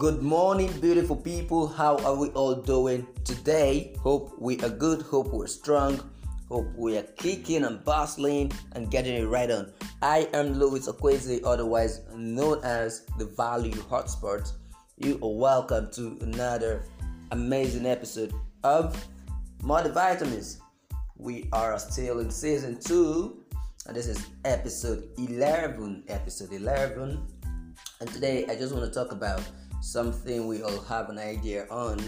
Good morning, beautiful people. How are we all doing today? Hope we are good. Hope we're strong. Hope we are kicking and bustling and getting it right on. I am Louis Okweze, otherwise known as the Value Hotspot. You are welcome to another amazing episode of Multivitamins. We are still in season two, and this is episode 11. Episode 11. And today I just want to talk about something we all have an idea on,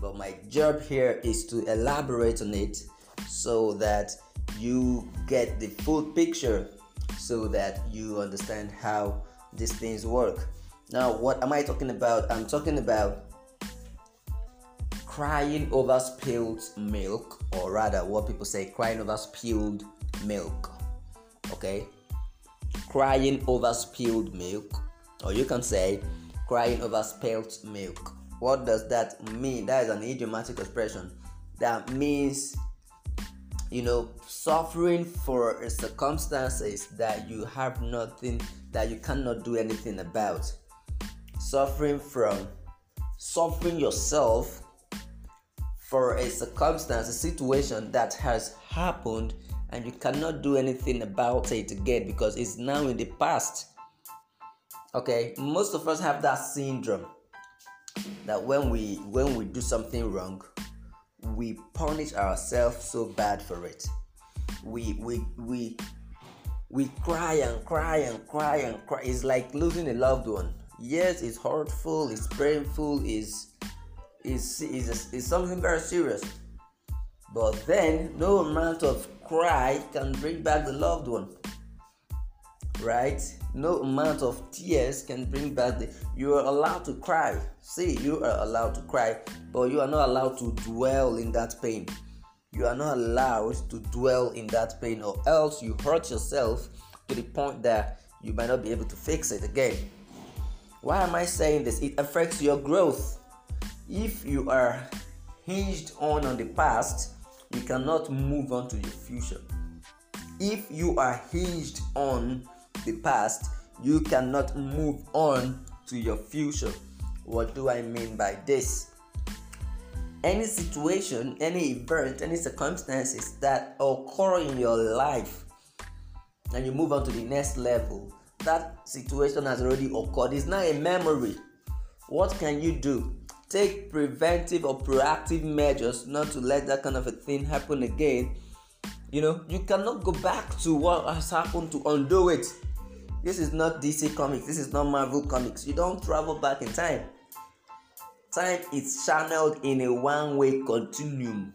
but my job here is to elaborate on it so that you get the full picture so that you understand how these things work. Now, what am I talking about? I'm talking about crying over spilled milk, or rather, what people say, crying over spilled milk. Okay? Crying over spilled milk, or you can say crying over spilt milk. What does that mean? That is an idiomatic expression that means, you know, suffering for circumstances that you have nothing, that you cannot do anything about. Suffering from, suffering yourself for a circumstance, a situation that has happened and you cannot do anything about it again because it's now in the past okay most of us have that syndrome that when we when we do something wrong we punish ourselves so bad for it. We we we we cry and cry and cry and cry. It's like losing a loved one. Yes it's hurtful it's painful it's it's, it's, is something very serious. But then no amount of cry can bring back the loved one right? No amount of tears can bring back the you are allowed to cry. See you are allowed to cry but you are not allowed to dwell in that pain. You are not allowed to dwell in that pain or else you hurt yourself to the point that you might not be able to fix it again. Why am i saying this? It affects your growth. If you are hinged on on the past you cannot move on to your future. If you are hinged on the past, you cannot move on to your future. What do I mean by this? Any situation, any event, any circumstances that occur in your life and you move on to the next level, that situation has already occurred. It's not a memory. What can you do? Take preventive or proactive measures not to let that kind of a thing happen again. You know, you cannot go back to what has happened to undo it. This is not DC Comics, this is not Marvel Comics. You don't travel back in time. Time is channeled in a one way continuum.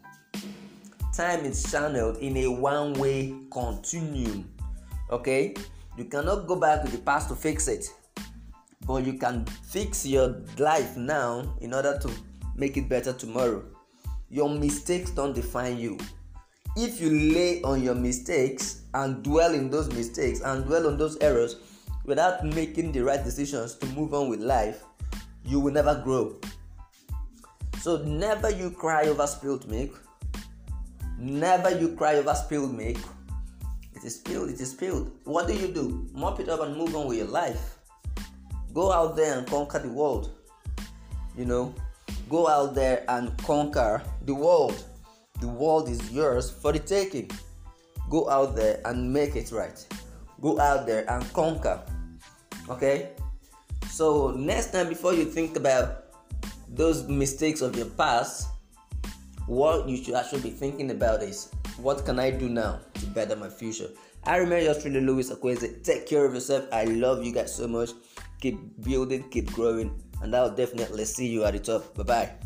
Time is channeled in a one way continuum. Okay? You cannot go back to the past to fix it, but you can fix your life now in order to make it better tomorrow. Your mistakes don't define you. If you lay on your mistakes and dwell in those mistakes and dwell on those errors without making the right decisions to move on with life, you will never grow. So, never you cry over spilled milk. Never you cry over spilled milk. It is spilled, it is spilled. What do you do? Mop it up and move on with your life. Go out there and conquer the world. You know, go out there and conquer the world. The world is yours for the taking. Go out there and make it right. Go out there and conquer. Okay? So, next time before you think about those mistakes of your past, what you should actually be thinking about is what can I do now to better my future? I remember your truly Louis Akweze. Take care of yourself. I love you guys so much. Keep building, keep growing, and I'll definitely see you at the top. Bye bye.